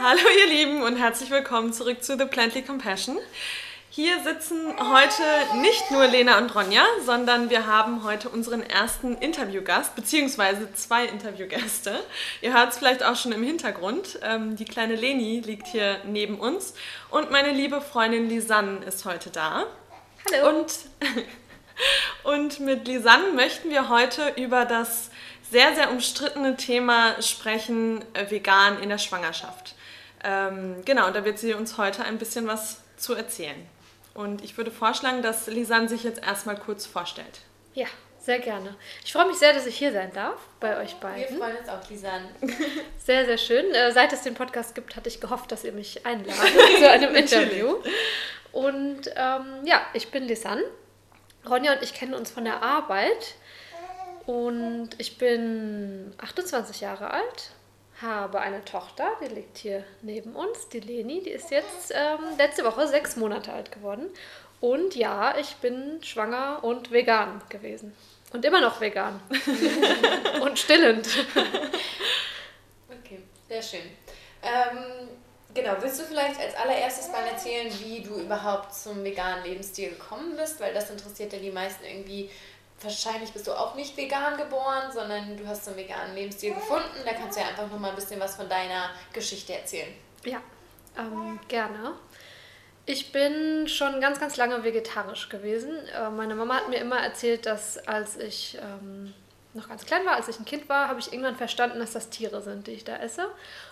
Hallo ihr Lieben und herzlich willkommen zurück zu The Plantly Compassion. Hier sitzen heute nicht nur Lena und Ronja, sondern wir haben heute unseren ersten Interviewgast, beziehungsweise zwei Interviewgäste. Ihr hört es vielleicht auch schon im Hintergrund. Ähm, die kleine Leni liegt hier neben uns und meine liebe Freundin Lisanne ist heute da. Hallo. Und, und mit Lisanne möchten wir heute über das sehr, sehr umstrittene Thema sprechen, äh, vegan in der Schwangerschaft. Ähm, genau, da wird sie uns heute ein bisschen was zu erzählen. Und ich würde vorschlagen, dass Lisanne sich jetzt erstmal kurz vorstellt. Ja, sehr gerne. Ich freue mich sehr, dass ich hier sein darf bei euch beiden. Wir freuen uns auch, Lisanne. Sehr, sehr schön. Äh, seit es den Podcast gibt, hatte ich gehofft, dass ihr mich einladet zu einem Interview. Und ähm, ja, ich bin Lisanne. Ronja und ich kennen uns von der Arbeit. Und ich bin 28 Jahre alt habe eine Tochter, die liegt hier neben uns, die Leni, die ist jetzt ähm, letzte Woche sechs Monate alt geworden. Und ja, ich bin schwanger und vegan gewesen. Und immer noch vegan. und stillend. Okay, sehr schön. Ähm, genau, willst du vielleicht als allererstes mal erzählen, wie du überhaupt zum veganen Lebensstil gekommen bist? Weil das interessiert ja die meisten irgendwie wahrscheinlich bist du auch nicht vegan geboren, sondern du hast einen veganen Lebensstil gefunden. Da kannst du ja einfach noch mal ein bisschen was von deiner Geschichte erzählen. Ja, ähm, gerne. Ich bin schon ganz, ganz lange vegetarisch gewesen. Äh, meine Mama hat mir immer erzählt, dass als ich ähm, noch ganz klein war, als ich ein Kind war, habe ich irgendwann verstanden, dass das Tiere sind, die ich da esse.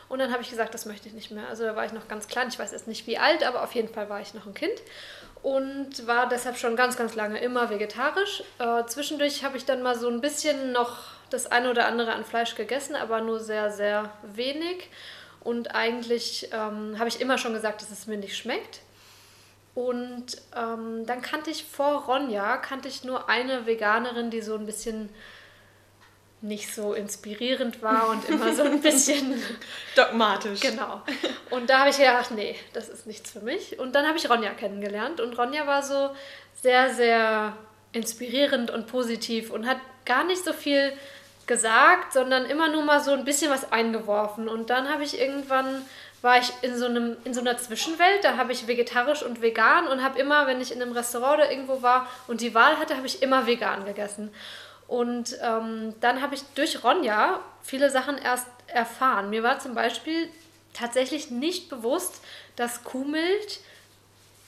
Und dann habe ich gesagt, das möchte ich nicht mehr. Also da war ich noch ganz klein, ich weiß jetzt nicht wie alt, aber auf jeden Fall war ich noch ein Kind und war deshalb schon ganz, ganz lange immer vegetarisch. Äh, zwischendurch habe ich dann mal so ein bisschen noch das eine oder andere an Fleisch gegessen, aber nur sehr, sehr wenig. Und eigentlich ähm, habe ich immer schon gesagt, dass es mir nicht schmeckt. Und ähm, dann kannte ich vor Ronja, kannte ich nur eine Veganerin, die so ein bisschen nicht so inspirierend war und immer so ein bisschen dogmatisch. Genau. Und da habe ich gedacht, nee, das ist nichts für mich. Und dann habe ich Ronja kennengelernt und Ronja war so sehr, sehr inspirierend und positiv und hat gar nicht so viel gesagt, sondern immer nur mal so ein bisschen was eingeworfen. Und dann habe ich irgendwann war ich in so, einem, in so einer Zwischenwelt. Da habe ich vegetarisch und vegan und habe immer, wenn ich in einem Restaurant oder irgendwo war und die Wahl hatte, habe ich immer vegan gegessen. Und ähm, dann habe ich durch Ronja viele Sachen erst erfahren. Mir war zum Beispiel tatsächlich nicht bewusst, dass Kuhmilch,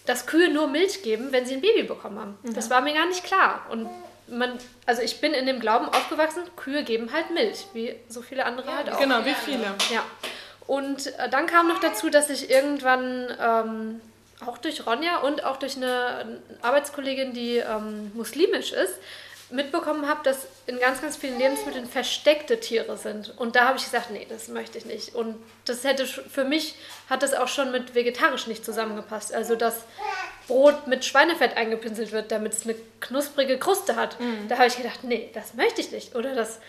dass Kühe nur Milch geben, wenn sie ein Baby bekommen haben. Mhm. Das war mir gar nicht klar. Und man, also ich bin in dem Glauben aufgewachsen, Kühe geben halt Milch, wie so viele andere ja, halt auch. Genau, wie viele. Ja. Und äh, dann kam noch dazu, dass ich irgendwann ähm, auch durch Ronja und auch durch eine Arbeitskollegin, die ähm, muslimisch ist, mitbekommen habe, dass in ganz, ganz vielen Lebensmitteln versteckte Tiere sind. Und da habe ich gesagt, nee, das möchte ich nicht. Und das hätte für mich hat das auch schon mit vegetarisch nicht zusammengepasst. Also dass Brot mit Schweinefett eingepinselt wird, damit es eine knusprige Kruste hat. Mhm. Da habe ich gedacht, nee, das möchte ich nicht. Oder dass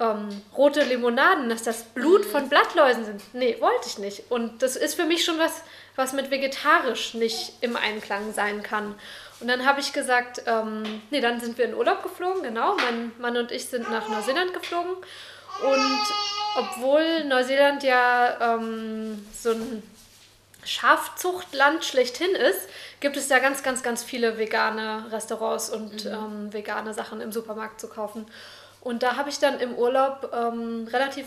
ähm, rote Limonaden, dass das Blut mhm. von Blattläusen sind. Nee, wollte ich nicht. Und das ist für mich schon was, was mit vegetarisch nicht im Einklang sein kann. Und dann habe ich gesagt, ähm, nee, dann sind wir in Urlaub geflogen, genau. Mein Mann und ich sind nach Neuseeland geflogen. Und obwohl Neuseeland ja ähm, so ein Schafzuchtland schlechthin ist, gibt es da ganz, ganz, ganz viele vegane Restaurants und mhm. ähm, vegane Sachen im Supermarkt zu kaufen. Und da habe ich dann im Urlaub ähm, relativ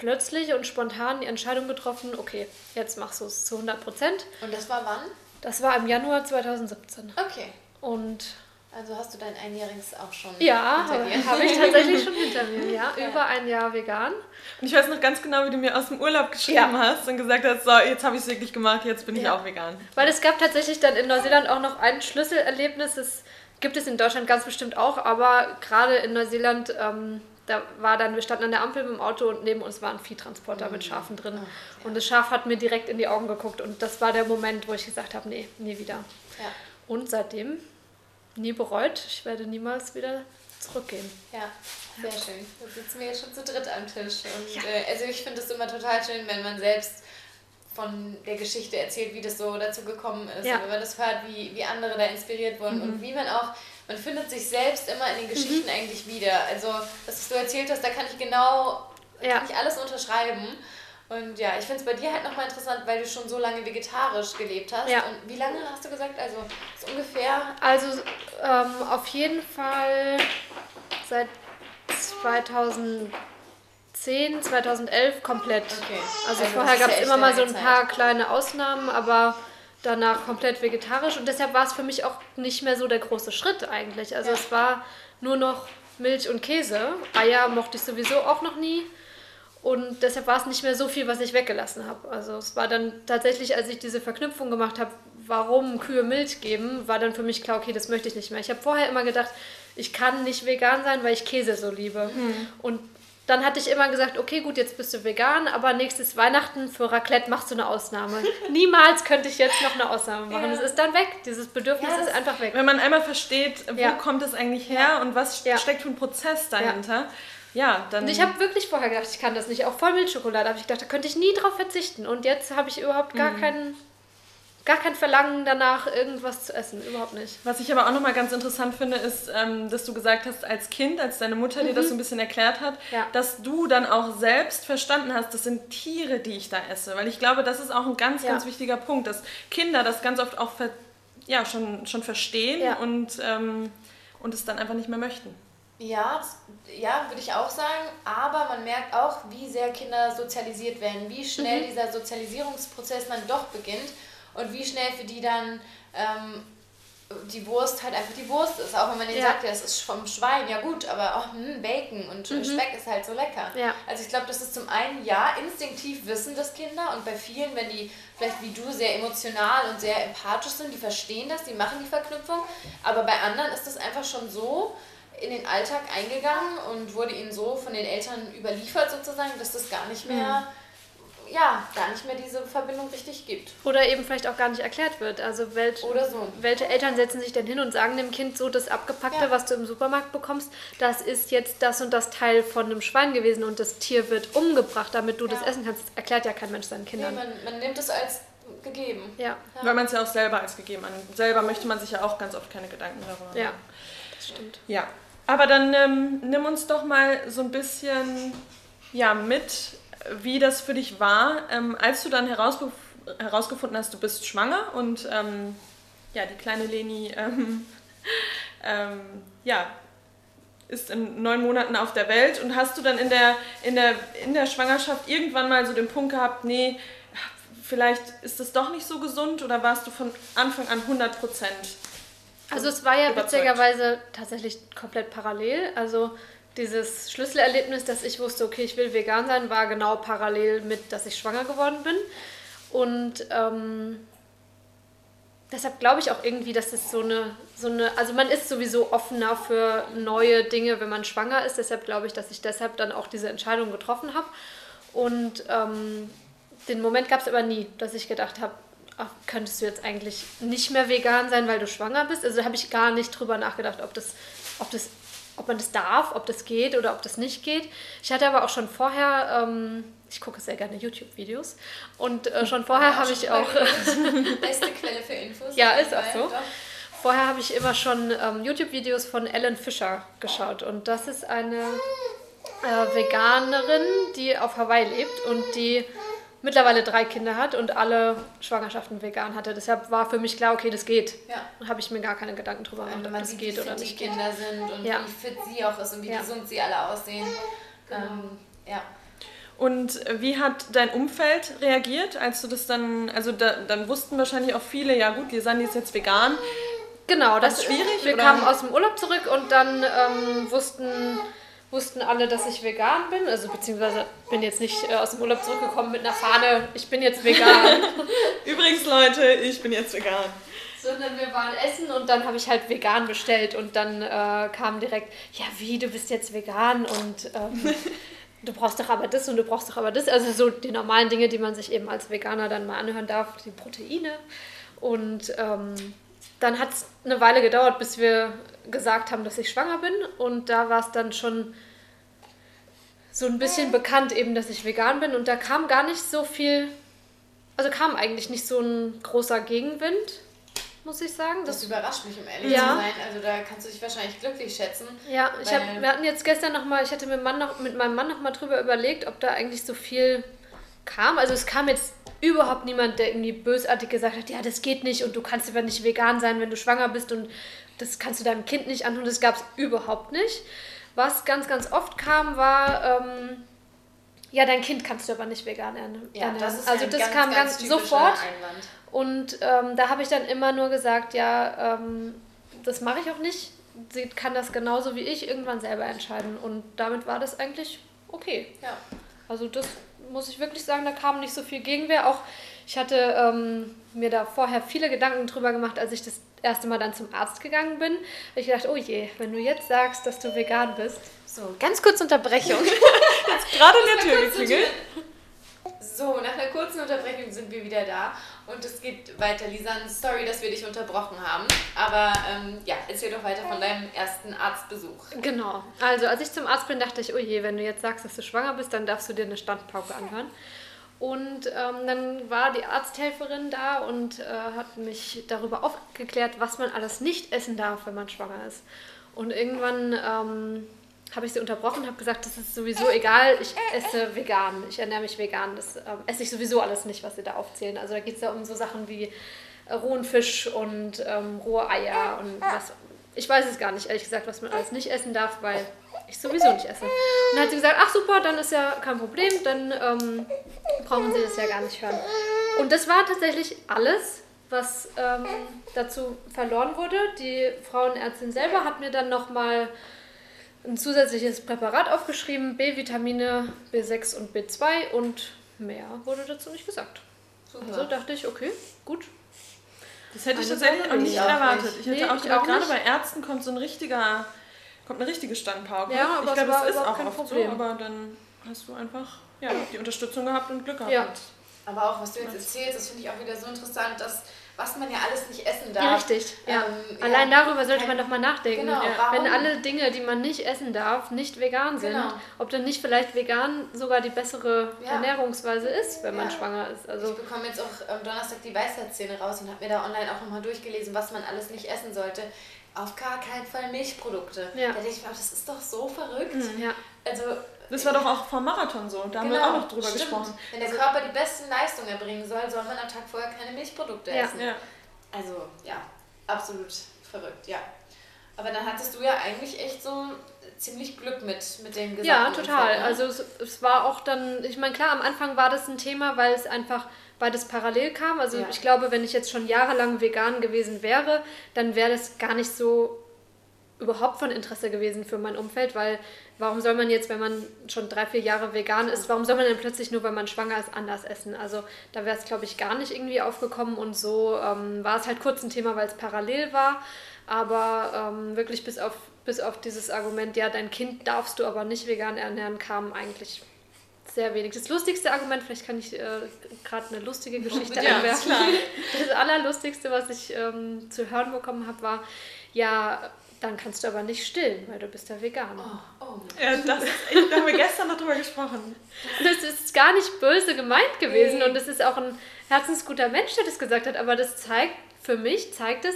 plötzlich und spontan die Entscheidung getroffen, okay, jetzt machst du es zu 100 Prozent. Und das war wann? Das war im Januar 2017. Okay. Und also hast du dein Einjähriges auch schon ja, hinter dir? Ja, habe ich tatsächlich schon hinter mir, ja. ja. Über ein Jahr vegan. Und ich weiß noch ganz genau, wie du mir aus dem Urlaub geschrieben ja. hast und gesagt hast, so, jetzt habe ich es wirklich gemacht, jetzt bin ich auch vegan. Weil es gab tatsächlich dann in Neuseeland auch noch ein Schlüsselerlebnis, das gibt es in Deutschland ganz bestimmt auch, aber gerade in Neuseeland ähm, da war dann, wir standen an der Ampel mit dem Auto und neben uns war ein Viehtransporter mhm. mit Schafen drin. Ja. Und das Schaf hat mir direkt in die Augen geguckt und das war der Moment, wo ich gesagt habe, nee, nie wieder. Ja. Und seitdem nie bereut. Ich werde niemals wieder zurückgehen. Ja, sehr schön. Da sitzen wir jetzt schon zu dritt am Tisch. Und ja. äh, also ich finde es immer total schön, wenn man selbst von der Geschichte erzählt, wie das so dazu gekommen ist. Ja. Und wenn man das hört, wie, wie andere da inspiriert wurden mhm. und wie man auch man findet sich selbst immer in den mhm. Geschichten mhm. eigentlich wieder. Also, was du erzählt hast, da kann ich genau, ja. kann ich alles unterschreiben. Und ja, ich finde es bei dir halt nochmal interessant, weil du schon so lange vegetarisch gelebt hast. Ja. Und wie lange hast du gesagt? Also ist ungefähr. Also ähm, auf jeden Fall seit 2010, 2011 komplett. Okay. Also, Also vorher gab es immer mal so ein paar kleine Ausnahmen, aber danach komplett vegetarisch. Und deshalb war es für mich auch nicht mehr so der große Schritt eigentlich. Also Ja. es war nur noch Milch und Käse. Eier mochte ich sowieso auch noch nie. Und deshalb war es nicht mehr so viel, was ich weggelassen habe. Also es war dann tatsächlich, als ich diese Verknüpfung gemacht habe, warum Kühe Milch geben, war dann für mich klar, okay, das möchte ich nicht mehr. Ich habe vorher immer gedacht, ich kann nicht vegan sein, weil ich Käse so liebe. Und dann hatte ich immer gesagt, okay, gut, jetzt bist du vegan, aber nächstes Weihnachten für Raclette machst du eine Ausnahme. Niemals könnte ich jetzt noch eine Ausnahme machen. Ja. Das ist dann weg. Dieses Bedürfnis Ja, ist einfach weg. Wenn man einmal versteht, wo Ja. kommt es eigentlich her und was Ja. steckt für ein Prozess dahinter, ja, dann. Und ich habe wirklich vorher gedacht, ich kann das nicht. Auch Vollmilchschokolade habe ich gedacht, da könnte ich nie drauf verzichten. Und jetzt habe ich überhaupt gar keinen gar kein Verlangen danach, irgendwas zu essen. Überhaupt nicht. Was ich aber auch nochmal ganz interessant finde, ist, ähm, dass du gesagt hast, als Kind, als deine Mutter dir das so ein bisschen erklärt hat, Ja. dass du dann auch selbst verstanden hast, das sind Tiere, die ich da esse. Weil ich glaube, das ist auch ein ganz, Ja. ganz wichtiger Punkt, dass Kinder das ganz oft auch ver ja, schon, schon verstehen Ja. und, ähm, und es dann einfach nicht mehr möchten. Ja, das, ja, würde ich auch sagen. Aber man merkt auch, wie sehr Kinder sozialisiert werden, wie schnell dieser Sozialisierungsprozess dann doch beginnt und wie schnell für die dann ähm, die Wurst halt einfach die Wurst ist. Auch wenn man denen Ja. sagt, ja, es ist vom Schwein, ja gut, aber auch hm, Bacon und Speck ist halt so lecker. Ja. Also ich glaube, das ist zum einen, ja, instinktiv wissen das Kinder und bei vielen, wenn die vielleicht wie du sehr emotional und sehr empathisch sind, die verstehen das, die machen die Verknüpfung, aber bei anderen ist das einfach schon so in den Alltag eingegangen und wurde ihnen so von den Eltern überliefert sozusagen, dass das gar nicht mehr, ja, gar nicht mehr diese Verbindung richtig gibt. Oder eben vielleicht auch gar nicht erklärt wird. Also welch, Oder so. welche Eltern setzen sich denn hin und sagen dem Kind so, das Abgepackte, Ja. was du im Supermarkt bekommst, das ist jetzt das und das Teil von einem Schwein gewesen und das Tier wird umgebracht, damit du das Ja. essen kannst. Das erklärt ja kein Mensch seinen Nee, Kindern. man, man nimmt es als gegeben. Ja, Weil man es ja auch selber als gegeben annimmt. Selber möchte man sich ja auch ganz oft keine Gedanken darüber ja, machen. das stimmt. Ja, aber dann ähm, nimm uns doch mal so ein bisschen ja, mit, wie das für dich war, ähm, als du dann herausgefunden hast, du bist schwanger und ähm, ja, die kleine Leni ähm, ähm, ja, ist in neun Monaten auf der Welt und hast du dann in der, in, der, in der Schwangerschaft irgendwann mal so den Punkt gehabt, nee, vielleicht ist das doch nicht so gesund oder warst du von Anfang an 100 Prozent? Also es war ja Überzeugt. witzigerweise tatsächlich komplett parallel. Also dieses Schlüsselerlebnis, dass ich wusste, okay, ich will vegan sein, war genau parallel mit, dass ich schwanger geworden bin. Und ähm, deshalb glaube ich auch irgendwie, dass es so eine, so eine, also man ist sowieso offener für neue Dinge, wenn man schwanger ist. Deshalb glaube ich, dass ich deshalb dann auch diese Entscheidung getroffen habe. Und ähm, den Moment gab es aber nie, dass ich gedacht habe, ach, könntest du jetzt eigentlich nicht mehr vegan sein, weil du schwanger bist? Also habe ich gar nicht drüber nachgedacht, ob das, ob das, ob man das darf, ob das geht oder ob das nicht geht. Ich hatte aber auch schon vorher, ähm, ich gucke sehr gerne YouTube-Videos und äh, schon vorher habe ich auch, Beste Quelle für Infos. Ja, ist auch so. Doch. vorher habe ich immer schon ähm, YouTube-Videos von Ellen Fischer geschaut und das ist eine äh, Veganerin, die auf Hawaii lebt und die mittlerweile drei Kinder hat und alle Schwangerschaften vegan hatte. Deshalb war für mich klar, okay, das geht. Ja. Da habe ich mir gar keine Gedanken drüber gemacht, ob das sieht, geht wie oder fit die nicht geht. Kinder sind und Ja. wie fit sie auch ist und wie Ja. gesund sie alle aussehen. Ähm, ja. Und wie hat dein Umfeld reagiert, als du das dann, also da, dann wussten wahrscheinlich auch viele, ja gut, Lisanne ist jetzt vegan. Genau, das das schwierig, Wir oder? kamen aus dem Urlaub zurück und dann ähm, wussten, wussten alle, dass ich vegan bin. Also beziehungsweise bin jetzt nicht äh, aus dem Urlaub zurückgekommen mit einer Fahne, ich bin jetzt vegan. Übrigens, Leute, ich bin jetzt vegan. Sondern wir waren essen und dann habe ich halt vegan bestellt und dann äh, kam direkt, ja wie, du bist jetzt vegan und ähm, du brauchst doch aber das und du brauchst doch aber das. Also so die normalen Dinge, die man sich eben als Veganer dann mal anhören darf, die Proteine. Und ähm, dann hat es eine Weile gedauert, bis wir gesagt haben, dass ich schwanger bin und da war es dann schon so ein bisschen bekannt eben, dass ich vegan bin und da kam gar nicht so viel, also kam eigentlich nicht so ein großer Gegenwind, muss ich sagen. Das Das, überrascht mich, um ehrlich Ja. zu sein. Also da kannst du dich wahrscheinlich glücklich schätzen. ja, ich hab, wir hatten jetzt gestern noch mal, ich hatte mit, Mann noch, mit meinem Mann noch mal drüber überlegt, ob da eigentlich so viel kam. Also es kam jetzt überhaupt niemand, der irgendwie bösartig gesagt hat, ja, das geht nicht und du kannst aber nicht vegan sein, wenn du schwanger bist und das kannst du deinem Kind nicht antun. Das gab es überhaupt nicht. Was ganz, ganz oft kam, war, ähm, ja, dein Kind kannst du aber nicht vegan ernähren. Ja, das ist also das ganz, kam ganz ganz, sofort. Einwand. Und ähm, da habe ich dann immer nur gesagt, ja, ähm, das mache ich auch nicht. Sie kann das genauso wie ich irgendwann selber entscheiden. Und damit war das eigentlich okay. Ja. Also das muss ich wirklich sagen, da kam nicht so viel Gegenwehr. Auch ich hatte ähm, mir da vorher viele Gedanken drüber gemacht, als ich das erste Mal dann zum Arzt gegangen bin. Ich gedacht, oh je, wenn du jetzt sagst, dass du vegan bist. So, ganz kurz Unterbrechung. Gerade in der Tür geklingelt. So, nach einer kurzen Unterbrechung sind wir wieder da und es geht weiter. Lisan, sorry, dass wir dich unterbrochen haben, aber ähm, ja, erzähl doch weiter von deinem ersten Arztbesuch. Genau. Also, als ich zum Arzt bin, dachte ich, oh je, wenn du jetzt sagst, dass du schwanger bist, dann darfst du dir eine Standpauke anhören. Und ähm, dann war die Arzthelferin da und äh, hat mich darüber aufgeklärt, was man alles nicht essen darf, wenn man schwanger ist. Und irgendwann ähm, habe ich sie unterbrochen und habe gesagt, das ist sowieso egal, ich esse vegan, ich ernähre mich vegan. Das ähm, esse ich sowieso alles nicht, was sie da aufzählen. Also da geht es ja um so Sachen wie äh, rohen Fisch und ähm, rohe Eier und was. Ich weiß es gar nicht, ehrlich gesagt, was man alles nicht essen darf, weil ich sowieso nicht esse. Und dann hat sie gesagt, ach super, dann ist ja kein Problem, dann ähm, brauchen sie das ja gar nicht hören. Und das war tatsächlich alles, was ähm, dazu verloren wurde. Die Frauenärztin selber hat mir dann nochmal ein zusätzliches Präparat aufgeschrieben, B-Vitamine, B6 und B2 und mehr wurde dazu nicht gesagt. Super. Also dachte ich, okay, gut. Das hätte ich tatsächlich auch nicht erwartet. nicht. Ich hätte Nee, auch ich gedacht, auch gerade nicht. bei Ärzten kommt so ein richtiger, kommt eine richtige Standpauke. Ja, aber ich glaube, das ist auch kein oft Problem. so, aber dann hast du einfach ja, die Unterstützung gehabt und Glück gehabt. Ja. Aber auch was du jetzt erzählst, das finde ich auch wieder so interessant, dass was man ja alles nicht essen darf. Ja, richtig. Ja. Ähm, ja. Allein darüber sollte man doch mal nachdenken. Genau, Ja. Wenn alle Dinge, die man nicht essen darf, nicht vegan sind, Genau. ob dann nicht vielleicht vegan sogar die bessere Ja. Ernährungsweise ist, wenn man Ja. schwanger ist. Ich Also bekomme jetzt auch am Donnerstag die Weisheitszähne raus und habe mir da online auch nochmal durchgelesen, was man alles nicht essen sollte. Auf gar keinen Fall Milchprodukte. Ja. Da denke ich mir, das ist doch so verrückt. ja. Also, Das war doch auch vom Marathon so. Da haben wir genau, auch noch drüber stimmt. gesprochen. Wenn der Körper die besten Leistungen erbringen soll, soll man am Tag vorher keine Milchprodukte Ja. essen. Ja. Also, ja, absolut verrückt, ja. Aber dann hattest du ja eigentlich echt so ziemlich Glück mit, mit dem gesamten Ja, total. Umfeld, ne? Also es, es war auch dann, ich meine, klar, am Anfang war das ein Thema, weil es einfach beides parallel kam. Also Ja. ich glaube, wenn ich jetzt schon jahrelang vegan gewesen wäre, dann wäre das gar nicht so überhaupt von Interesse gewesen für mein Umfeld, weil warum soll man jetzt, wenn man schon drei, vier Jahre vegan ist, warum soll man denn plötzlich nur, weil man schwanger ist, anders essen? Also da wäre es, glaube ich, gar nicht irgendwie aufgekommen und so ähm, war es halt kurz ein Thema, weil es parallel war, aber ähm, wirklich bis auf, bis auf dieses Argument, ja, dein Kind darfst du aber nicht vegan ernähren, kam eigentlich sehr wenig. Das lustigste Argument, vielleicht kann ich äh, gerade eine lustige Geschichte Ja, einwerfen. klar. Das allerlustigste, was ich ähm, zu hören bekommen habe, war, ja, dann kannst du aber nicht stillen, weil du bist ja Veganer. Oh, oh. Ja, das ist echt, da haben wir gestern noch drüber gesprochen. Das ist gar nicht böse gemeint gewesen Nee. und es ist auch ein herzensguter Mensch, der das gesagt hat, aber das zeigt, für mich zeigt es,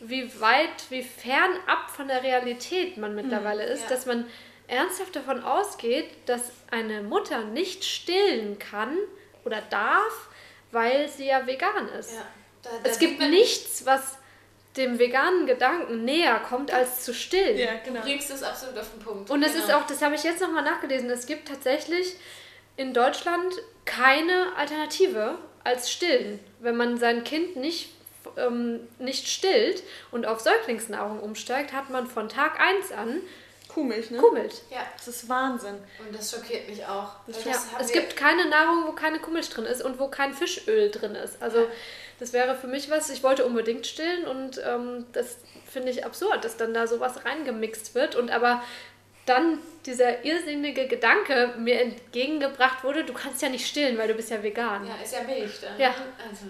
wie weit, wie fernab von der Realität man mittlerweile ist, ja. dass man ernsthaft davon ausgeht, dass eine Mutter nicht stillen kann oder darf, weil sie ja vegan ist. Ja, da, da Es gibt nichts, was dem veganen Gedanken näher kommt, als zu stillen. Ja, Du genau. bringst es absolut auf den Punkt. Und es Genau. ist auch, das habe ich jetzt nochmal nachgelesen, es gibt tatsächlich in Deutschland keine Alternative als stillen. Wenn man sein Kind nicht, ähm, nicht stillt und auf Säuglingsnahrung umsteigt, hat man von Tag 1 an Kuhmilch, ne? Kuhmilch. Ja, Das ist Wahnsinn. und das schockiert mich auch. Ja, es gibt keine Nahrung, wo keine Kuhmilch drin ist und wo kein Fischöl drin ist. Also Ja. Das wäre für mich was, ich wollte unbedingt stillen und ähm, das finde ich absurd, dass dann da sowas reingemixt wird und aber dann dieser irrsinnige Gedanke mir entgegengebracht wurde, du kannst ja nicht stillen, weil du bist ja vegan. Ja, ist ja Milch dann. Ja. Also,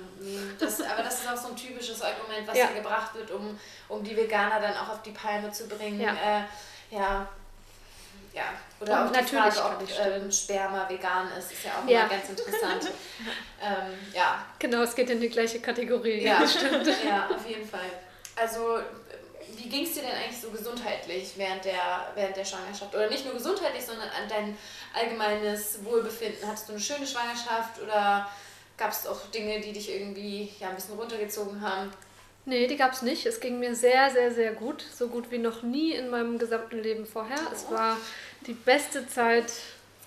das, aber das ist auch so ein typisches Argument, was Ja. ja gebracht wird, um, um die Veganer dann auch auf die Palme zu bringen. Ja. Äh, ja. Ja. Oder Und auch natürlich Frage, ob ähm, Sperma vegan ist, ist ja auch Ja. immer ganz interessant. ähm, ja. Genau, es geht in die gleiche Kategorie. Ja, stimmt. Ja, auf jeden Fall. Also wie ging es dir denn eigentlich so gesundheitlich während der, während der Schwangerschaft? Oder nicht nur gesundheitlich, sondern an dein allgemeines Wohlbefinden? Hattest du eine schöne Schwangerschaft oder gab es auch Dinge, die dich irgendwie ja, ein bisschen runtergezogen haben? Nee, die gab es nicht. Es ging mir sehr, sehr, sehr gut. So gut wie noch nie in meinem gesamten Leben vorher. Oh. Es war die beste Zeit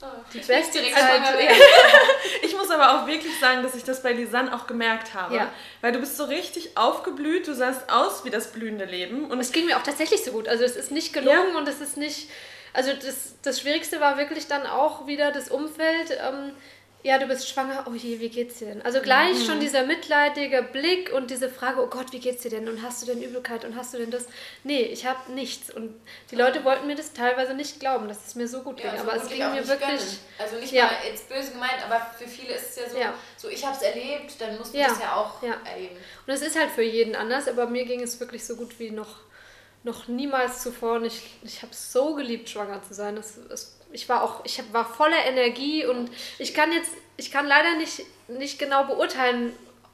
Oh, die beste Zeit. Ja. ich muss aber auch wirklich sagen, dass ich das bei Lisanne auch gemerkt habe. Ja. Weil du bist so richtig aufgeblüht, du sahst aus wie das blühende Leben. Und es ging mir auch tatsächlich so gut. Also es ist nicht gelungen ja. und es ist nicht. Also das, das Schwierigste war wirklich dann auch wieder das Umfeld. Ähm, ja, du bist schwanger, oh je, wie geht's dir denn? Also gleich mhm. schon dieser mitleidige Blick und diese Frage, oh Gott, wie geht's dir denn? Und hast du denn Übelkeit und hast du denn das? Nee, ich habe nichts. Und die Leute wollten mir das teilweise nicht glauben, dass es mir so gut ja, ging. aber es ging mir wirklich. Gönnen. Also nicht ja. mal jetzt böse gemeint, aber für viele ist es ja so, ja. so ich habe es erlebt, dann musst du ja. das ja auch erleben. Und es ist halt für jeden anders, aber mir ging es wirklich so gut wie noch, noch niemals zuvor. Und ich, ich habe es so geliebt, schwanger zu sein. Es, es ich war auch, ich war voller Energie und ich kann jetzt, ich kann leider nicht, nicht genau beurteilen,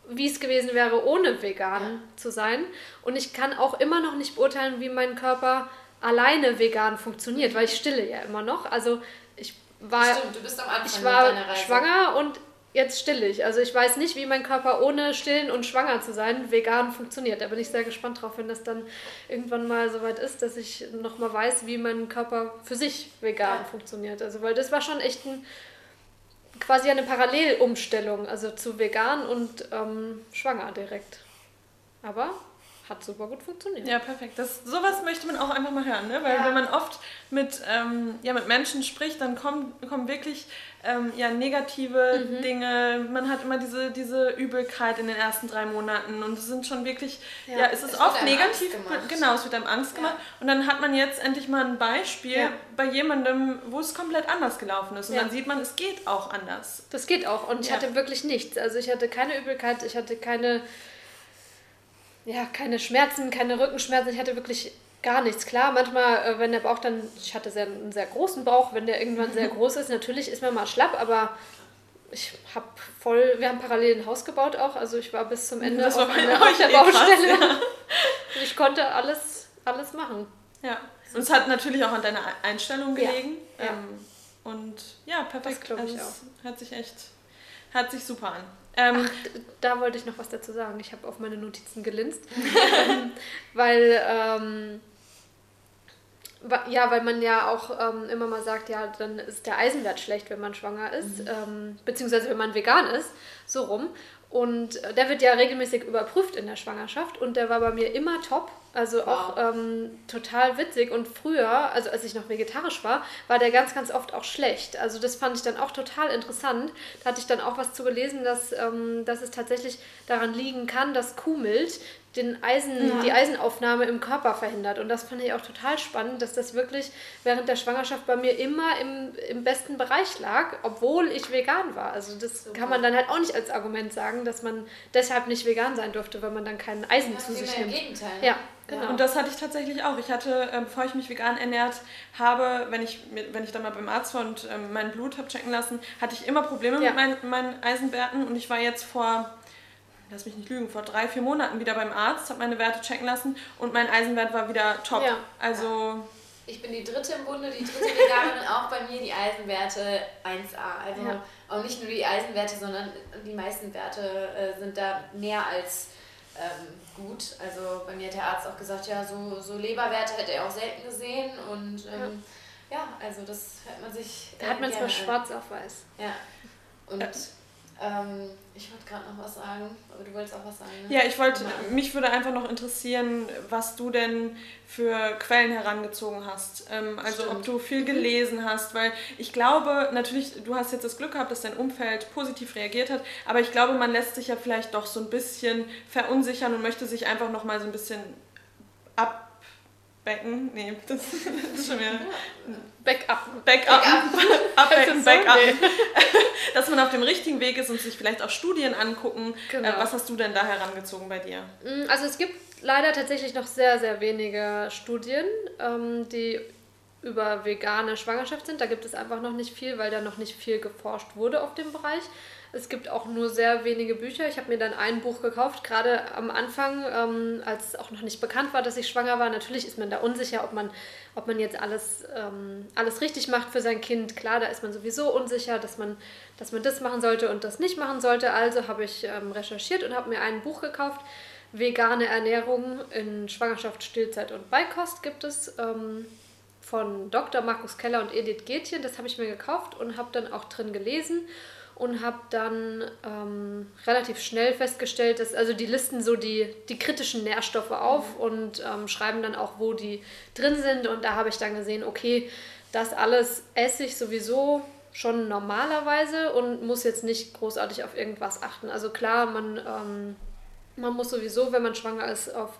wie es gewesen wäre, ohne vegan ja. zu sein. Und ich kann auch immer noch nicht beurteilen, wie mein Körper alleine vegan funktioniert, weil ich stille ja immer noch. Also ich war, Stimmt, ich war schwanger und jetzt stille ich. Also ich weiß nicht, wie mein Körper ohne stillen und schwanger zu sein vegan funktioniert. Da bin ich sehr gespannt drauf, wenn das dann irgendwann mal soweit ist, dass ich nochmal weiß, wie mein Körper für sich vegan ja. funktioniert. Also weil das war schon echt ein, quasi eine Parallelumstellung, also zu vegan und ähm, schwanger direkt. Aber hat super gut funktioniert. Ja, perfekt. Das, sowas möchte man auch einfach mal hören, ne? weil ja. wenn man oft mit, ähm, ja, mit Menschen spricht, dann kommen, kommen wirklich ähm, ja, negative mhm. Dinge. Man hat immer diese, diese Übelkeit in den ersten drei Monaten und es sind schon wirklich, ja, ja es ist es oft negativ. Genau, es wird einem Angst gemacht. Und dann hat man jetzt endlich mal ein Beispiel bei jemandem, wo es komplett anders gelaufen ist. Und dann sieht man, es geht auch anders. Das geht auch. Und ich hatte wirklich nichts. Also ich hatte keine Übelkeit, ich hatte keine ja, keine Schmerzen, keine Rückenschmerzen. Ich hatte wirklich gar nichts. Klar, manchmal, äh, wenn der Bauch dann, ich hatte sehr, einen sehr großen Bauch, wenn der irgendwann sehr groß ist, natürlich ist man mal schlapp, aber ich habe voll, wir haben parallel ein Haus gebaut auch, also ich war bis zum Ende das auf, eine, auf der eh Baustelle. Krass, ja. Ich konnte alles, alles machen. Ja, und es hat natürlich auch an deiner Einstellung gelegen. Ja. Ähm, und ja, perfekt. Das also, ich auch. Hört sich echt, hört sich super an. Ähm, da wollte ich noch was dazu sagen. Ich habe auf meine Notizen gelinst, weil ähm, ja, weil man ja auch ähm, immer mal sagt, ja, dann ist der Eisenwert schlecht, wenn man schwanger ist, mhm. ähm, beziehungsweise wenn man vegan ist, so rum. Und äh, der wird ja regelmäßig überprüft in der Schwangerschaft und der war bei mir immer top. Also wow. auch ähm, total witzig. Und früher, also als ich noch vegetarisch war, war der ganz, ganz oft auch schlecht. Also das fand ich dann auch total interessant. Da hatte ich dann auch was zu gelesen, dass, ähm, dass es tatsächlich daran liegen kann, dass Kuhmilch den Eisen, ja. die Eisenaufnahme im Körper verhindert. Und das fand ich auch total spannend, dass das wirklich während der Schwangerschaft bei mir immer im, im besten Bereich lag, obwohl ich vegan war. Also das Super. kann man dann halt auch nicht als Argument sagen, dass man deshalb nicht vegan sein durfte, weil man dann keinen Eisen ja, zu sich nimmt. Gegenteil. Ja. Genau. Und das hatte ich tatsächlich auch. Ich hatte, ähm, bevor ich mich vegan ernährt habe, wenn ich, wenn ich dann mal beim Arzt war und ähm, mein Blut habe checken lassen, hatte ich immer Probleme ja. mit meinen, meinen Eisenwerten. Und ich war jetzt vor lass mich nicht lügen, vor drei, vier Monaten wieder beim Arzt, habe meine Werte checken lassen und mein Eisenwert war wieder top. Ja. Also. Ich bin die dritte im Bunde, die dritte Veganerin, auch bei mir die Eisenwerte 1A. Also ja. Auch nicht nur die Eisenwerte, sondern die meisten Werte äh, sind da mehr als ähm, gut. Also bei mir hat der Arzt auch gesagt, ja, so, so Leberwerte hätte er auch selten gesehen und ähm, ja. ja. also das hört man sich. Da hat man zwar schwarz auf weiß. Ja. Und äh, ähm, ich wollte gerade noch was sagen, aber du wolltest auch was sagen. Ne? Ja, ich wollte, mich würde einfach noch interessieren, was du denn für Quellen herangezogen hast. Ähm, also Stimmt. ob du viel mhm. gelesen hast, weil ich glaube, natürlich, du hast jetzt das Glück gehabt, dass dein Umfeld positiv reagiert hat, aber ich glaube, man lässt sich ja vielleicht doch so ein bisschen verunsichern und möchte sich einfach noch mal so ein bisschen ab Becken, nee, das, das ist schon wieder. Backup. Backup. Abbecken, Backup. Dass man auf dem richtigen Weg ist und sich vielleicht auch Studien angucken. Genau. Äh, was hast du denn da herangezogen bei dir? Mm, also es gibt leider tatsächlich noch sehr, sehr wenige Studien, ähm, die über vegane Schwangerschaft sind. Da gibt es einfach noch nicht viel, weil da noch nicht viel geforscht wurde auf dem Bereich. Es gibt auch nur sehr wenige Bücher. Ich habe mir dann ein Buch gekauft, gerade am Anfang, ähm, als es auch noch nicht bekannt war, dass ich schwanger war. Natürlich ist man da unsicher, ob man, ob man jetzt alles, ähm, alles richtig macht für sein Kind. Klar, da ist man sowieso unsicher, dass man, dass man das machen sollte und das nicht machen sollte. Also habe ich ähm, recherchiert und habe mir ein Buch gekauft. Vegane Ernährung in Schwangerschaft, Stillzeit und Beikost gibt es. Ähm, von Dr. Markus Keller und Edith Gätchen. Das habe ich mir gekauft und habe dann auch drin gelesen und habe dann ähm, relativ schnell festgestellt, dass also die listen so die, die kritischen Nährstoffe auf und ähm, schreiben dann auch, wo die drin sind. Und da habe ich dann gesehen, okay, das alles esse ich sowieso schon normalerweise und muss jetzt nicht großartig auf irgendwas achten. Also klar, man, ähm, man muss sowieso, wenn man schwanger ist, auf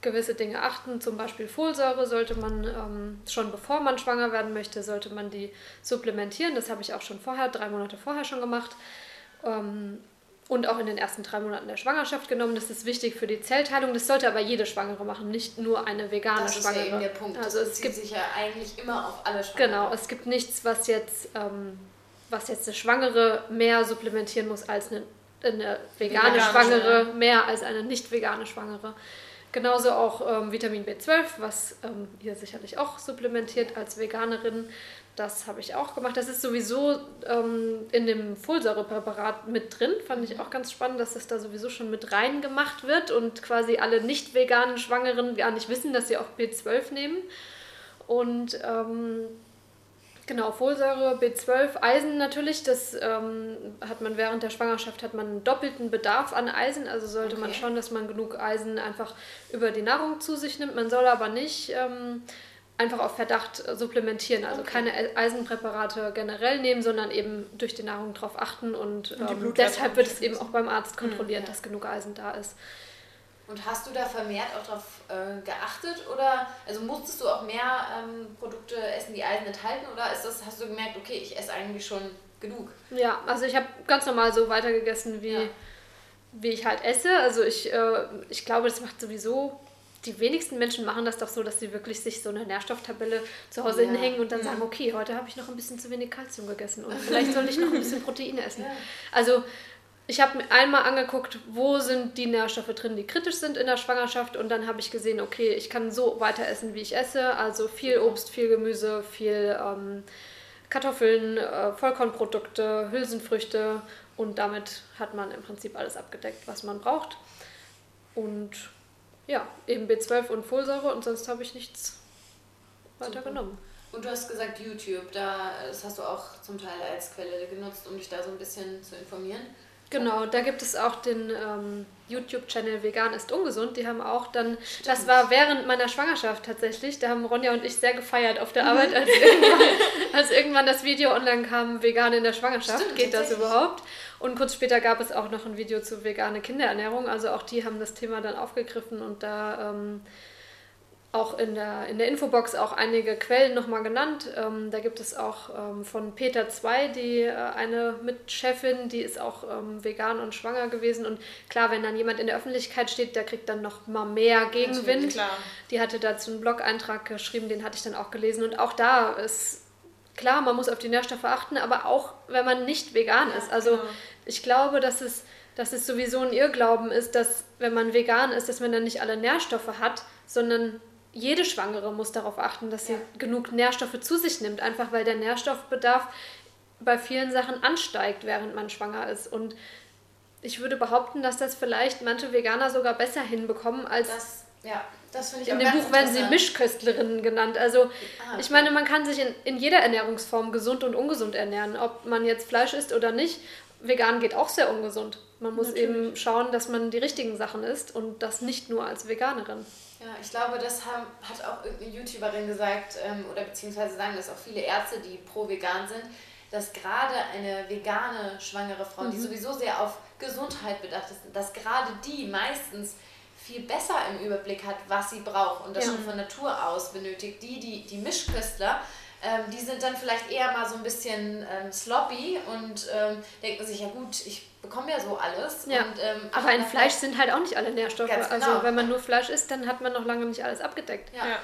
gewisse Dinge achten. Zum Beispiel Folsäure sollte man ähm, schon bevor man schwanger werden möchte, sollte man die supplementieren. Das habe ich auch schon vorher, drei Monate vorher schon gemacht. Ähm, und auch in den ersten drei Monaten der Schwangerschaft genommen. Das ist wichtig für die Zellteilung. Das sollte aber jede Schwangere machen, nicht nur eine vegane das Schwangere. Das ist ja eben der Punkt. Also das es gibt sich ja eigentlich immer auf alle Schwangere. Genau, es gibt nichts, was jetzt, ähm, was jetzt eine Schwangere mehr supplementieren muss als eine, eine vegane, vegane Schwangere, mehr als eine nicht vegane Schwangere. Genauso auch ähm, Vitamin B12, was ähm, ihr sicherlich auch supplementiert als Veganerin. Das habe ich auch gemacht. Das ist sowieso ähm, in dem Folsäurepräparat mit drin. Fand ich auch ganz spannend, dass das da sowieso schon mit rein gemacht wird und quasi alle nicht veganen Schwangeren gar nicht wissen, dass sie auch B12 nehmen. Und ähm, Genau, Folsäure, B12, Eisen natürlich, das ähm, hat man während der Schwangerschaft hat man einen doppelten Bedarf an Eisen, also sollte okay. man schauen, dass man genug Eisen einfach über die Nahrung zu sich nimmt. Man soll aber nicht ähm, einfach auf Verdacht supplementieren, also okay. keine Eisenpräparate generell nehmen, sondern eben durch die Nahrung darauf achten und, und ähm, deshalb wird es eben auch beim Arzt kontrolliert, mhm, ja. dass genug Eisen da ist. Und hast du da vermehrt auch darauf äh, geachtet oder also musstest du auch mehr ähm, Produkte essen, die Eisen enthalten oder ist das, hast du gemerkt, okay, ich esse eigentlich schon genug? Ja, also ich habe ganz normal so weitergegessen, wie, ja. wie ich halt esse. Also ich, äh, ich glaube, das macht sowieso die wenigsten Menschen machen das doch so, dass sie wirklich sich so eine Nährstofftabelle zu Hause ja. hinhängen und dann ja. sagen, okay, heute habe ich noch ein bisschen zu wenig Kalzium gegessen und vielleicht soll ich noch ein bisschen Proteine essen. Ja. Also ich habe mir einmal angeguckt, wo sind die Nährstoffe drin, die kritisch sind in der Schwangerschaft und dann habe ich gesehen, okay, ich kann so weiter essen, wie ich esse. Also viel Obst, viel Gemüse, viel ähm, Kartoffeln, äh, Vollkornprodukte, Hülsenfrüchte und damit hat man im Prinzip alles abgedeckt, was man braucht. Und ja, eben B12 und Folsäure und sonst habe ich nichts weiter Super. genommen. Und du hast gesagt YouTube, da, das hast du auch zum Teil als Quelle genutzt, um dich da so ein bisschen zu informieren. Genau, da gibt es auch den ähm, YouTube-Channel Vegan ist ungesund. Die haben auch dann, Stimmt. das war während meiner Schwangerschaft tatsächlich, da haben Ronja und ich sehr gefeiert auf der Arbeit, als irgendwann, als irgendwann das Video online kam, vegan in der Schwangerschaft, Stimmt, geht das überhaupt? Und kurz später gab es auch noch ein Video zu vegane Kinderernährung, also auch die haben das Thema dann aufgegriffen und da... Ähm, auch in der, in der Infobox auch einige Quellen nochmal genannt. Ähm, da gibt es auch ähm, von Peter 2, die äh, eine Mitchefin, die ist auch ähm, vegan und schwanger gewesen. Und klar, wenn dann jemand in der Öffentlichkeit steht, der kriegt dann noch mal mehr Gegenwind. Die hatte dazu einen Blog-Eintrag geschrieben, den hatte ich dann auch gelesen. Und auch da ist klar, man muss auf die Nährstoffe achten, aber auch wenn man nicht vegan ist. Also genau. ich glaube, dass es, dass es sowieso ein Irrglauben ist, dass wenn man vegan ist, dass man dann nicht alle Nährstoffe hat, sondern jede Schwangere muss darauf achten, dass sie ja. genug Nährstoffe zu sich nimmt, einfach weil der Nährstoffbedarf bei vielen Sachen ansteigt, während man schwanger ist. Und ich würde behaupten, dass das vielleicht manche Veganer sogar besser hinbekommen als. Das, ja, das finde ich In dem Buch werden sie Mischköstlerinnen genannt. Also, ah, okay. ich meine, man kann sich in, in jeder Ernährungsform gesund und ungesund ernähren. Ob man jetzt Fleisch isst oder nicht. Vegan geht auch sehr ungesund. Man muss Natürlich. eben schauen, dass man die richtigen Sachen isst und das nicht nur als Veganerin. Ja, ich glaube, das haben, hat auch irgendeine YouTuberin gesagt, ähm, oder beziehungsweise sagen das auch viele Ärzte, die pro-vegan sind, dass gerade eine vegane schwangere Frau, mhm. die sowieso sehr auf Gesundheit bedacht ist, dass gerade die meistens viel besser im Überblick hat, was sie braucht und das ja. schon von Natur aus benötigt. Die, die, die Mischköstler, ähm, die sind dann vielleicht eher mal so ein bisschen ähm, sloppy und ähm, denken sich, ja gut, ich bekomme ja so alles. Ja. Und, ähm, aber in Fleisch sind halt auch nicht alle Nährstoffe. Also genau. Also wenn man nur Fleisch isst, dann hat man noch lange nicht alles abgedeckt. Ja. ja.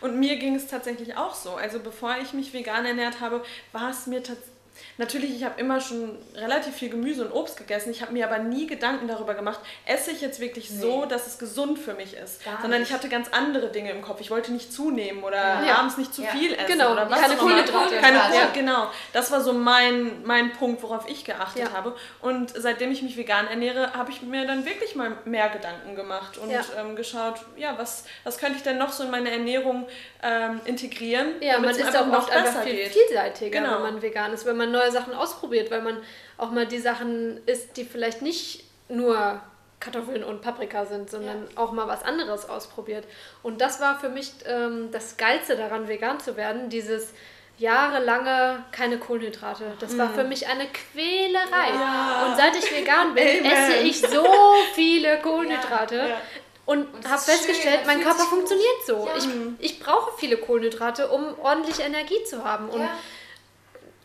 Und mir ging es tatsächlich auch so. Also bevor ich mich vegan ernährt habe, war es mir tatsächlich Natürlich, ich habe immer schon relativ viel Gemüse und Obst gegessen. Ich habe mir aber nie Gedanken darüber gemacht, esse ich jetzt wirklich nee. so, dass es gesund für mich ist. Gar Sondern nicht. ich hatte ganz andere Dinge im Kopf. Ich wollte nicht zunehmen oder ja. abends nicht zu ja. viel essen. Genau, oder was keine Kohlenhydrate. Keine ja. Genau, das war so mein, mein Punkt, worauf ich geachtet habe. Und seitdem ich mich vegan ernähre, habe ich mir dann wirklich mal mehr Gedanken gemacht und ähm, geschaut, ja, was, was könnte ich denn noch so in meine Ernährung ähm, integrieren, ja, man ist auch noch besser viel geht. vielseitiger, genau. wenn man vegan ist, wenn man neue Sachen ausprobiert, weil man auch mal die Sachen isst, die vielleicht nicht nur Kartoffeln und Paprika sind, sondern ja. auch mal was anderes ausprobiert. Und das war für mich ähm, das Geilste daran, vegan zu werden, dieses jahrelange keine Kohlenhydrate. Das war für mich eine Quälerei. Ja. Und seit ich vegan bin, Amen. esse ich so viele Kohlenhydrate. Ja, und, und habe festgestellt, mein Körper funktioniert so. Ich, ich brauche viele Kohlenhydrate, um ordentlich Energie zu haben. Und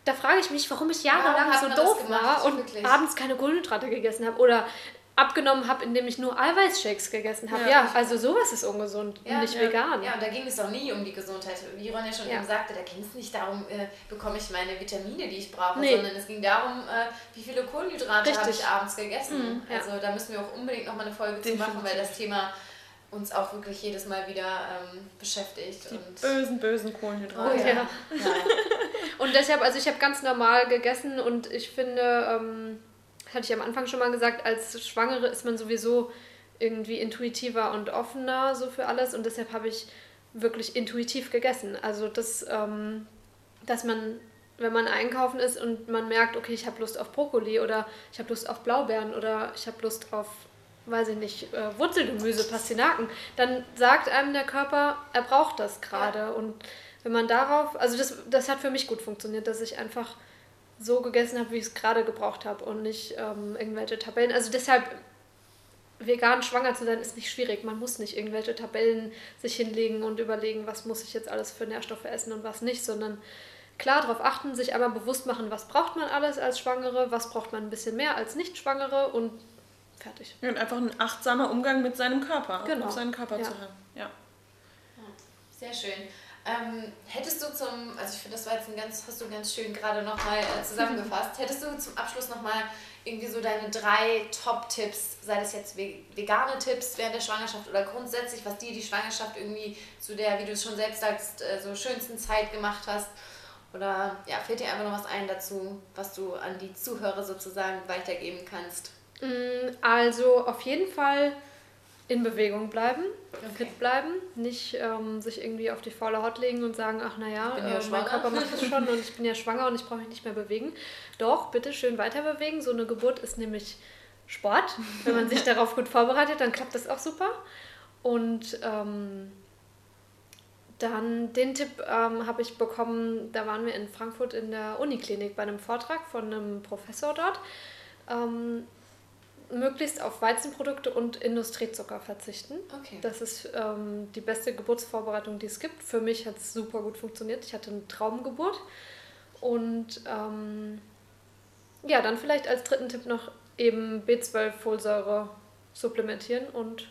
da frage ich mich, warum ich jahrelang warum so doof war und wirklich? abends keine Kohlenhydrate gegessen habe oder abgenommen habe, indem ich nur Eiweißshakes gegessen habe. Ja, ja also sowas ist ungesund ja, nicht ja. vegan. Ja, und da ging es auch nie um die Gesundheit. Wie Ron ja schon eben sagte, da ging es nicht darum, äh, bekomme ich meine Vitamine, die ich brauche, nee. sondern es ging darum, äh, wie viele Kohlenhydrate habe ich abends gegessen. Mhm, also da müssen wir auch unbedingt nochmal eine Folge Definitiv. zu machen, weil das Thema uns auch wirklich jedes Mal wieder ähm, beschäftigt. Die und bösen, bösen Kohlenhydrate. Oh, ja. ja. und deshalb, also ich habe ganz normal gegessen und ich finde, ähm, hatte ich am Anfang schon mal gesagt, als Schwangere ist man sowieso irgendwie intuitiver und offener so für alles und deshalb habe ich wirklich intuitiv gegessen. Also das, ähm, dass man, wenn man einkaufen ist und man merkt, okay, ich habe Lust auf Brokkoli oder ich habe Lust auf Blaubeeren oder ich habe Lust auf weiß ich nicht, äh, Wurzelgemüse, Pastinaken, dann sagt einem der Körper, er braucht das gerade. Ja. Und wenn man darauf, also das, das hat für mich gut funktioniert, dass ich einfach so gegessen habe, wie ich es gerade gebraucht habe und nicht ähm, irgendwelche Tabellen. Also deshalb, vegan schwanger zu sein, ist nicht schwierig. Man muss nicht irgendwelche Tabellen sich hinlegen und überlegen, was muss ich jetzt alles für Nährstoffe essen und was nicht, sondern klar darauf achten, sich einmal bewusst machen, was braucht man alles als Schwangere, was braucht man ein bisschen mehr als Nicht-Schwangere und Fertig. und einfach ein achtsamer Umgang mit seinem Körper, genau. auf seinen Körper ja. zu haben. Ja. Sehr schön. Ähm, hättest du zum, also ich finde, das war jetzt ein ganz, hast du ganz schön gerade nochmal äh, zusammengefasst, hättest du zum Abschluss nochmal irgendwie so deine drei Top-Tipps, sei das jetzt vegane Tipps während der Schwangerschaft oder grundsätzlich, was dir die Schwangerschaft irgendwie zu der, wie du es schon selbst sagst, äh, so schönsten Zeit gemacht hast? Oder ja, fällt dir einfach noch was ein dazu, was du an die Zuhörer sozusagen weitergeben kannst? Mm, also auf jeden Fall in Bewegung bleiben, okay. fit bleiben, nicht ähm, sich irgendwie auf die faule Haut legen und sagen, ach naja, ja äh, mein Körper macht das schon und ich bin ja schwanger und ich brauche mich nicht mehr bewegen. Doch, bitte schön weiter bewegen. So eine Geburt ist nämlich Sport. Wenn man sich darauf gut vorbereitet, dann klappt das auch super. Und ähm, dann den Tipp ähm, habe ich bekommen, da waren wir in Frankfurt in der Uniklinik bei einem Vortrag von einem Professor dort. Ähm, möglichst auf Weizenprodukte und Industriezucker verzichten. Okay. Das ist ähm, die beste Geburtsvorbereitung, die es gibt. Für mich hat es super gut funktioniert. Ich hatte eine Traumgeburt. Und ähm, ja, dann vielleicht als dritten Tipp noch eben B12-Folsäure supplementieren und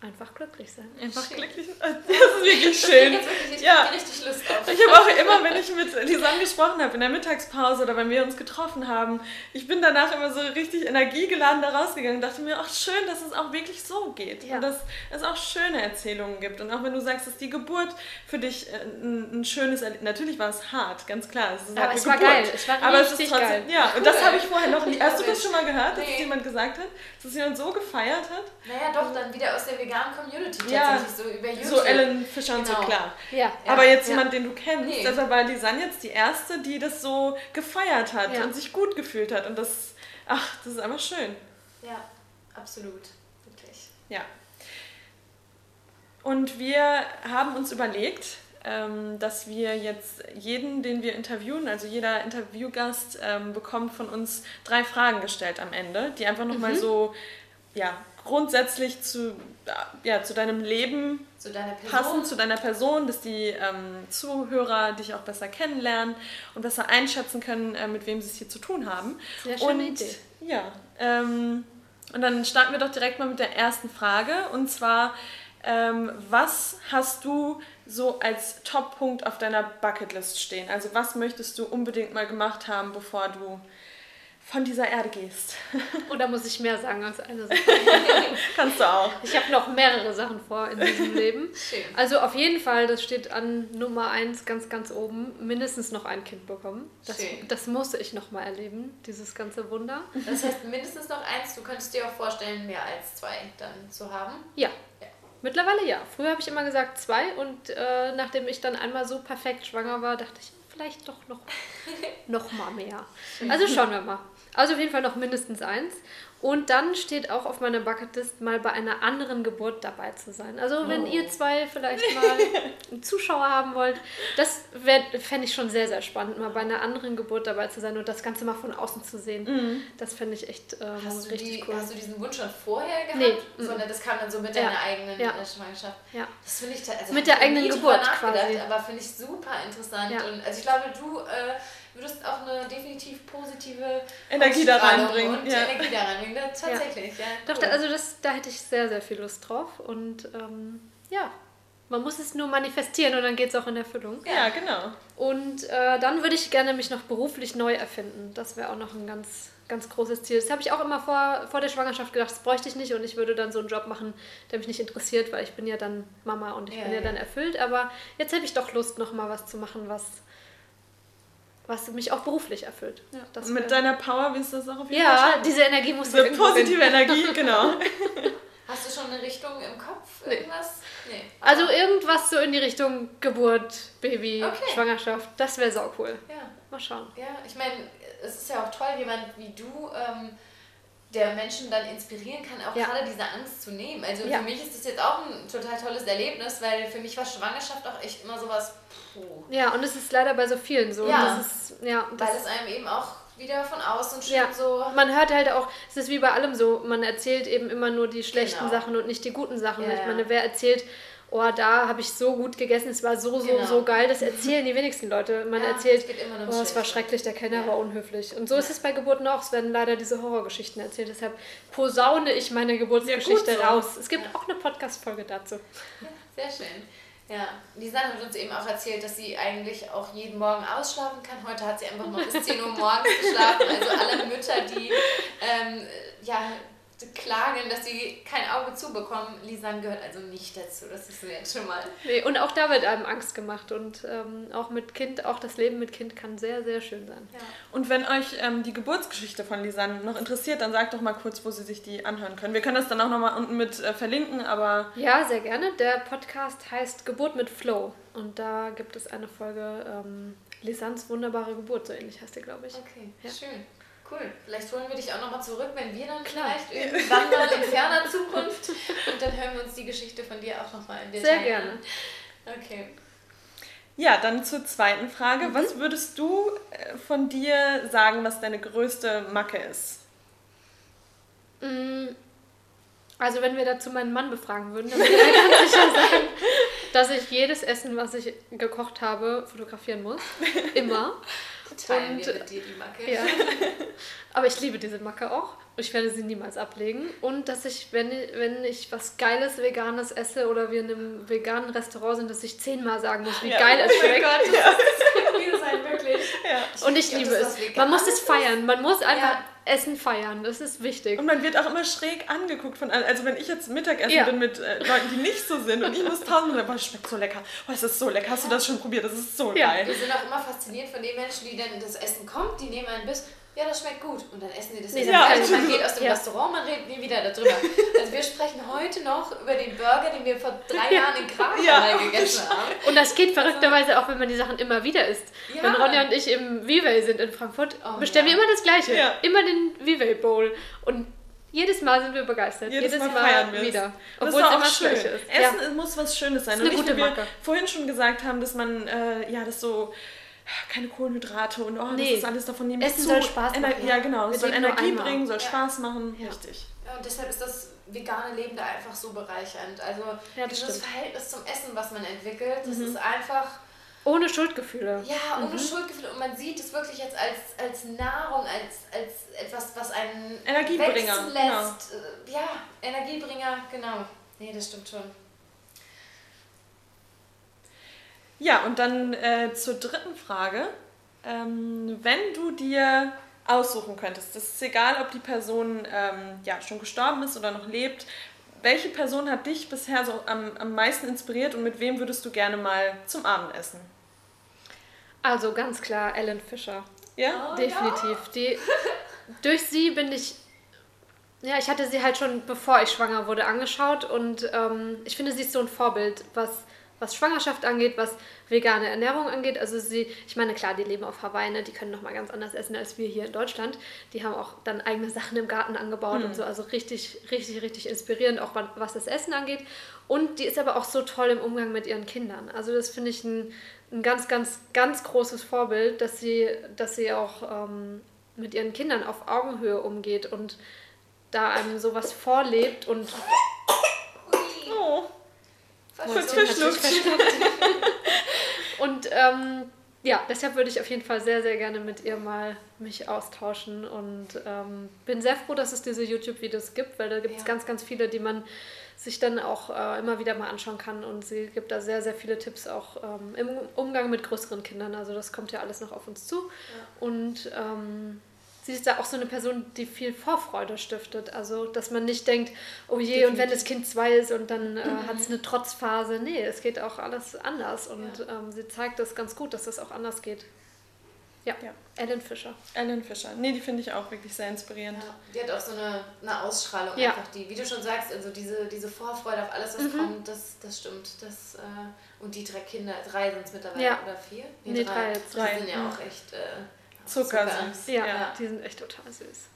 einfach glücklich sein. Einfach schön. glücklich sein. Das ist wirklich schön. Ich ja. richtig Lust auf. Ich habe auch immer, wenn ich mit Lisanne gesprochen habe in der Mittagspause oder wenn wir uns getroffen haben, ich bin danach immer so richtig energiegeladen da rausgegangen und dachte mir, ach schön, dass es auch wirklich so geht. Ja. Und dass es auch schöne Erzählungen gibt. Und auch wenn du sagst, dass die Geburt für dich äh, ein, ein schönes Erlebnis Natürlich war es hart, ganz klar. Es ist Aber halt es Geburt. war geil. Es war Aber es ist trotzdem, geil. Ja, und das habe ich vorher noch nie. Hast du das schon mal gehört, dass nee. jemand gesagt hat, dass jemand so gefeiert hat? Naja, doch, dann wieder aus der veganen Community ja, tatsächlich, so über YouTube. So Ellen Fischer und genau. so, klar. Ja. Aber jetzt ja. jemand, den du kennst, nee. deshalb war Lisanne jetzt die Erste, die das so gefeiert hat ja. und sich gut gefühlt hat. Und das, ach, das ist einfach schön. Ja, absolut. Wirklich. Ja. Und wir haben uns überlegt, ähm, dass wir jetzt jeden, den wir interviewen, also jeder Interviewgast ähm, bekommt von uns drei Fragen gestellt am Ende, die einfach nochmal mhm. so ja, grundsätzlich zu, ja, zu deinem Leben zu deiner passen, zu deiner Person, dass die ähm, Zuhörer dich auch besser kennenlernen und besser einschätzen können, äh, mit wem sie es hier zu tun haben. Sehr schöne und, Idee. Ja, ähm, und dann starten wir doch direkt mal mit der ersten Frage und zwar, Ähm, was hast du so als Top-Punkt auf deiner Bucketlist stehen? Also was möchtest du unbedingt mal gemacht haben, bevor du von dieser Erde gehst. Oder muss ich mehr sagen als eine Sache? Kannst du auch. Ich habe noch mehrere Sachen vor in diesem Leben. Schön. Also auf jeden Fall, das steht an Nummer eins ganz, ganz oben, mindestens noch ein Kind bekommen. Das, Schön. das musste ich noch mal erleben, dieses ganze Wunder. Das heißt mindestens noch eins. Du könntest dir auch vorstellen, mehr als zwei dann zu haben? Ja. ja. Mittlerweile ja. Früher habe ich immer gesagt zwei und äh, nachdem ich dann einmal so perfekt schwanger war, dachte ich, vielleicht doch noch, noch mal mehr. Also schauen wir mal. Also auf jeden Fall noch mindestens eins. Und dann steht auch auf meiner Bucketlist, mal bei einer anderen Geburt dabei zu sein. Also wenn oh. ihr zwei vielleicht mal einen Zuschauer haben wollt, das fände ich schon sehr, sehr spannend, mal bei einer anderen Geburt dabei zu sein und das Ganze mal von außen zu sehen. Mhm. Das fände ich echt ähm, hast richtig die, cool. Hast du diesen Wunsch schon vorher gehabt? Nee. Sondern das kam dann so mit ja. deiner eigenen ja. Äh, Schwangerschaft? Ja. Das finde ich, also mit der eigenen Geburt quasi. Aber finde ich super interessant. Ja. Und, also ich glaube, du... Äh, würdest auch eine definitiv positive Energie da reinbringen. Und ja. Energie da reinbringen, das, tatsächlich. Ja. ja Doch, also das, da hätte ich sehr, sehr viel Lust drauf. Und ähm, ja, man muss es nur manifestieren und dann geht es auch in Erfüllung. Ja, genau. Und äh, dann würde ich gerne mich noch beruflich neu erfinden. Das wäre auch noch ein ganz, ganz großes Ziel. Das habe ich auch immer vor, vor der Schwangerschaft gedacht, das bräuchte ich nicht und ich würde dann so einen Job machen, der mich nicht interessiert, weil ich bin ja dann Mama und ich ja, bin ja, ja, dann erfüllt. Aber jetzt habe ich doch Lust, noch mal was zu machen, was was mich auch beruflich erfüllt. Ja, und mit deiner Power willst du das auch auf jeden Fall Ja, diese Energie muss Diese positive Energie, genau. Hast du schon eine Richtung im Kopf? Irgendwas? Nee. nee. Also irgendwas so in die Richtung Geburt, Baby, okay. Schwangerschaft. Das wäre sau cool. Ja. Mal schauen. Ja, ich meine, es ist ja auch toll, jemand wie du ähm, der Menschen dann inspirieren kann, auch ja. gerade diese Angst zu nehmen. Also ja. für mich ist das jetzt auch ein total tolles Erlebnis, weil für mich war Schwangerschaft auch echt immer sowas. Puh. Ja, und es ist leider bei so vielen so. Ja, das ist, ja das weil es einem eben auch wieder von außen schön ja. so. Man hört halt auch, es ist wie bei allem so, man erzählt eben immer nur die schlechten genau. Sachen und nicht die guten Sachen. Ja, ich meine, wer erzählt oh, da habe ich so gut gegessen, es war so, so, genau. so geil. Das erzählen die wenigsten Leute. Man ja, erzählt, oh, es war schrecklich, der Kellner ja. war unhöflich. Und so ja. ist es bei Geburten auch. Es werden leider diese Horrorgeschichten erzählt. Deshalb posaune ich meine Geburtsgeschichte so. raus. Es gibt auch eine Podcast-Folge dazu. sehr schön. Ja, Lisanne hat uns eben auch erzählt, dass sie eigentlich auch jeden Morgen ausschlafen kann. Heute hat sie einfach noch bis 10 Uhr morgens geschlafen. Also alle Mütter, die ähm, ja, klagen, dass sie kein Auge zubekommen. Lisan gehört also nicht dazu. Das ist mir jetzt schon mal. Nee, und auch da wird einem Angst gemacht. Und ähm, auch mit Kind, auch das Leben mit Kind kann sehr, sehr schön sein. Ja. Und wenn euch ähm, die Geburtsgeschichte von Lisan noch interessiert, dann sagt doch mal kurz, wo sie sich die anhören können. Wir können das dann auch nochmal unten mit äh, verlinken, aber. Ja, sehr gerne. Der Podcast heißt Geburt mit Flow. Und da gibt es eine Folge ähm, Lisans wunderbare Geburt, so ähnlich heißt die, glaube ich. Okay, ja. schön. Cool. Vielleicht holen wir dich auch nochmal zurück, wenn wir dann Klar. vielleicht irgendwann mal in ferner Zukunft und dann hören wir uns die Geschichte von dir auch nochmal in Detail Sehr gerne. An. Okay. Ja, dann zur zweiten Frage. Mhm. Was würdest du äh, von dir sagen, was deine größte Macke ist? Mm, also wenn wir dazu meinen Mann befragen würden, dann würde er ganz sicher sagen, dass ich jedes Essen, was ich gekocht habe, fotografieren muss. Immer. Teilen und, wir mit dir die Macke. Ja. Aber ich liebe diese Macke auch. Ich werde sie niemals ablegen. Und dass ich, wenn, wenn ich was Geiles Veganes esse oder wir in einem veganen Restaurant sind, dass ich zehnmal sagen muss, wie ja. geil es oh schmeckt. Gott, ja. das sein, wirklich. Ja. Und ich, ich liebe es. Man muss es feiern. Man muss einfach Essen feiern. Das ist wichtig. Und man wird auch immer schräg angeguckt von Also wenn ich jetzt Mittagessen bin mit äh, Leuten, die nicht so sind und ich muss tausend sagen, es schmeckt so lecker. Oh, es ist so lecker. Hast du das schon probiert? Das ist so geil. Wir sind auch immer fasziniert von den Menschen, die dann das Essen kommt, die nehmen einen Biss ja, das schmeckt gut. Und dann essen die das. Ja, also man geht aus dem ja. Restaurant, man redet nie wieder darüber. Also wir sprechen heute noch über den Burger, den wir vor drei Jahren in Krakow ja, gegessen haben. Und das geht verrückterweise auch, wenn man die Sachen immer wieder isst. Ja. Wenn Ronja und ich im Vivey sind in Frankfurt, oh, bestellen wir immer das Gleiche. Immer den Vivey Bowl. Und jedes Mal sind wir begeistert. Jedes, Jedes Mal, Mal feiern wir wieder. Obwohl es immer schön. ist. Essen ja. muss was Schönes sein. Das ist eine und gute ich, wir vorhin schon gesagt haben, dass man äh, ja das so keine Kohlenhydrate und oh, nee. das ist alles davon nehmen. Essen soll Spaß machen. ja, genau. Es soll Energie bringen, soll ja. Spaß machen. Ja. Richtig. Ja, und deshalb ist das vegane Leben da einfach so bereichernd. Also ja, dieses stimmt. Verhältnis zum Essen, was man entwickelt, das mhm. ist einfach... Ohne Schuldgefühle. Ja, ohne mhm. Schuldgefühle. Und man sieht es wirklich jetzt als, als Nahrung, als, als etwas, was einen Energiebringer lässt. Genau. Ja, Energiebringer, genau. Nee, das stimmt schon. Ja, und dann äh, zur dritten Frage. Ähm, wenn du dir aussuchen könntest, es ist egal, ob die Person ähm, ja, schon gestorben ist oder noch lebt, welche Person hat dich bisher so am, am meisten inspiriert und mit wem würdest du gerne mal zum Abendessen? Also ganz klar Ellen Fischer. Ja? Oh, Definitiv. Ja. Die, durch sie bin ich. Ja, ich hatte sie halt schon bevor ich schwanger wurde angeschaut und ähm, ich finde, sie ist so ein Vorbild, was was Schwangerschaft angeht, was vegane Ernährung angeht. Also sie, ich meine, klar, die leben auf Hawaii, ne? die können nochmal ganz anders essen als wir hier in Deutschland. Die haben auch dann eigene Sachen im Garten angebaut mhm. und so. Also richtig, richtig, richtig inspirierend, auch was das Essen angeht. Und die ist aber auch so toll im Umgang mit ihren Kindern. Also das finde ich ein, ein ganz, ganz, ganz großes Vorbild, dass sie, dass sie auch ähm, mit ihren Kindern auf Augenhöhe umgeht und da einem sowas vorlebt und. Kurz verschluckt. Und ähm, ja, deshalb würde ich auf jeden Fall sehr, sehr gerne mit ihr mal mich austauschen und ähm, bin sehr froh, dass es diese YouTube-Videos gibt, weil da gibt es ja. ganz, ganz viele, die man sich dann auch äh, immer wieder mal anschauen kann und sie gibt da sehr, sehr viele Tipps auch ähm, im Umgang mit größeren Kindern. Also das kommt ja alles noch auf uns zu. Ja. Und ähm, sie ist da auch so eine Person, die viel Vorfreude stiftet. Also, dass man nicht denkt, oh je, Definitiv. und wenn das Kind zwei ist und dann äh, mhm. hat es eine Trotzphase. Nee, es geht auch alles anders. Und ja. ähm, sie zeigt das ganz gut, dass das auch anders geht. Ja, ja. Ellen Fischer. Ellen Fischer. Nee, die finde ich auch wirklich sehr inspirierend. Ja, die hat auch so eine, eine Ausstrahlung ja. einfach, die, wie du schon sagst, also diese, diese Vorfreude auf alles, was mhm. kommt, das, das stimmt. Das, äh, und die drei Kinder, drei sind es mittlerweile ja. oder vier? Nee, nee drei. drei. Die sind ja auch echt. Äh, Zuckersüß. Ja, ja, die sind echt total süß.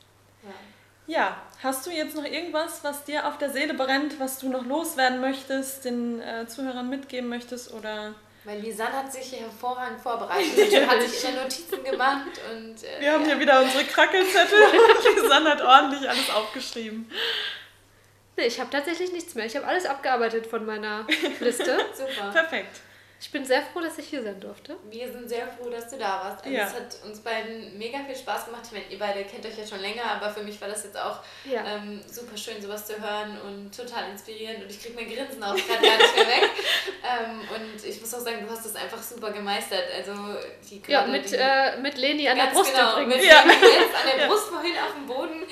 Ja. ja. hast du jetzt noch irgendwas, was dir auf der Seele brennt, was du noch loswerden möchtest, den äh, Zuhörern mitgeben möchtest oder... Weil Lisanne hat sich hier hervorragend vorbereitet und hat sich in Notizen gemacht. Und, äh, Wir haben ja. hier wieder unsere Krackelzettel. Lisanne hat ordentlich alles aufgeschrieben. Nee, ich habe tatsächlich nichts mehr. Ich habe alles abgearbeitet von meiner Liste. Super. Perfekt. Ich bin sehr froh, dass ich hier sein durfte. Wir sind sehr froh, dass du da warst. Also ja. Es hat uns beiden mega viel Spaß gemacht. Ich meine, ihr beide kennt euch ja schon länger, aber für mich war das jetzt auch ja. ähm, super schön, sowas zu hören und total inspirierend. Und ich kriege mein Grinsen auch gerade gar nicht mehr weg. Ähm, und ich muss auch sagen, du hast das einfach super gemeistert. Also die Ja, mit, die, äh, mit Leni an der Brust genau, übrigens. Mit ja. Leni jetzt an der Brust vorhin auf dem Boden.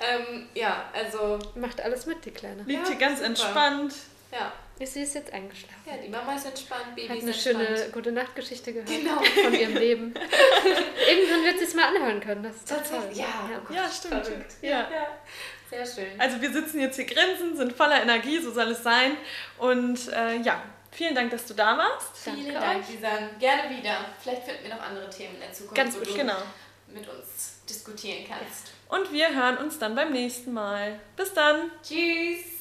Ähm, ja, also... Macht alles mit, die Kleine. Liegt hier ganz super. entspannt. Ja. Sie ist jetzt eingeschlafen. Ja, die Mama ist entspannt, Baby Hat ist eine entspannt. schöne gute Nachtgeschichte gehört genau. von ihrem Leben. Irgendwann wird sie es mal anhören können. Das ist Tatsächlich. Ja, ja. ja stimmt. Ja. ja. Sehr schön. Also wir sitzen jetzt hier grinsen, sind voller Energie, so soll es sein. Und äh, ja, vielen Dank, dass du da warst. Vielen Dank, Lisan. Gerne wieder. Vielleicht finden wir noch andere Themen in der Zukunft, Ganz wo du genau. mit uns diskutieren kannst. Und wir hören uns dann beim nächsten Mal. Bis dann. Tschüss.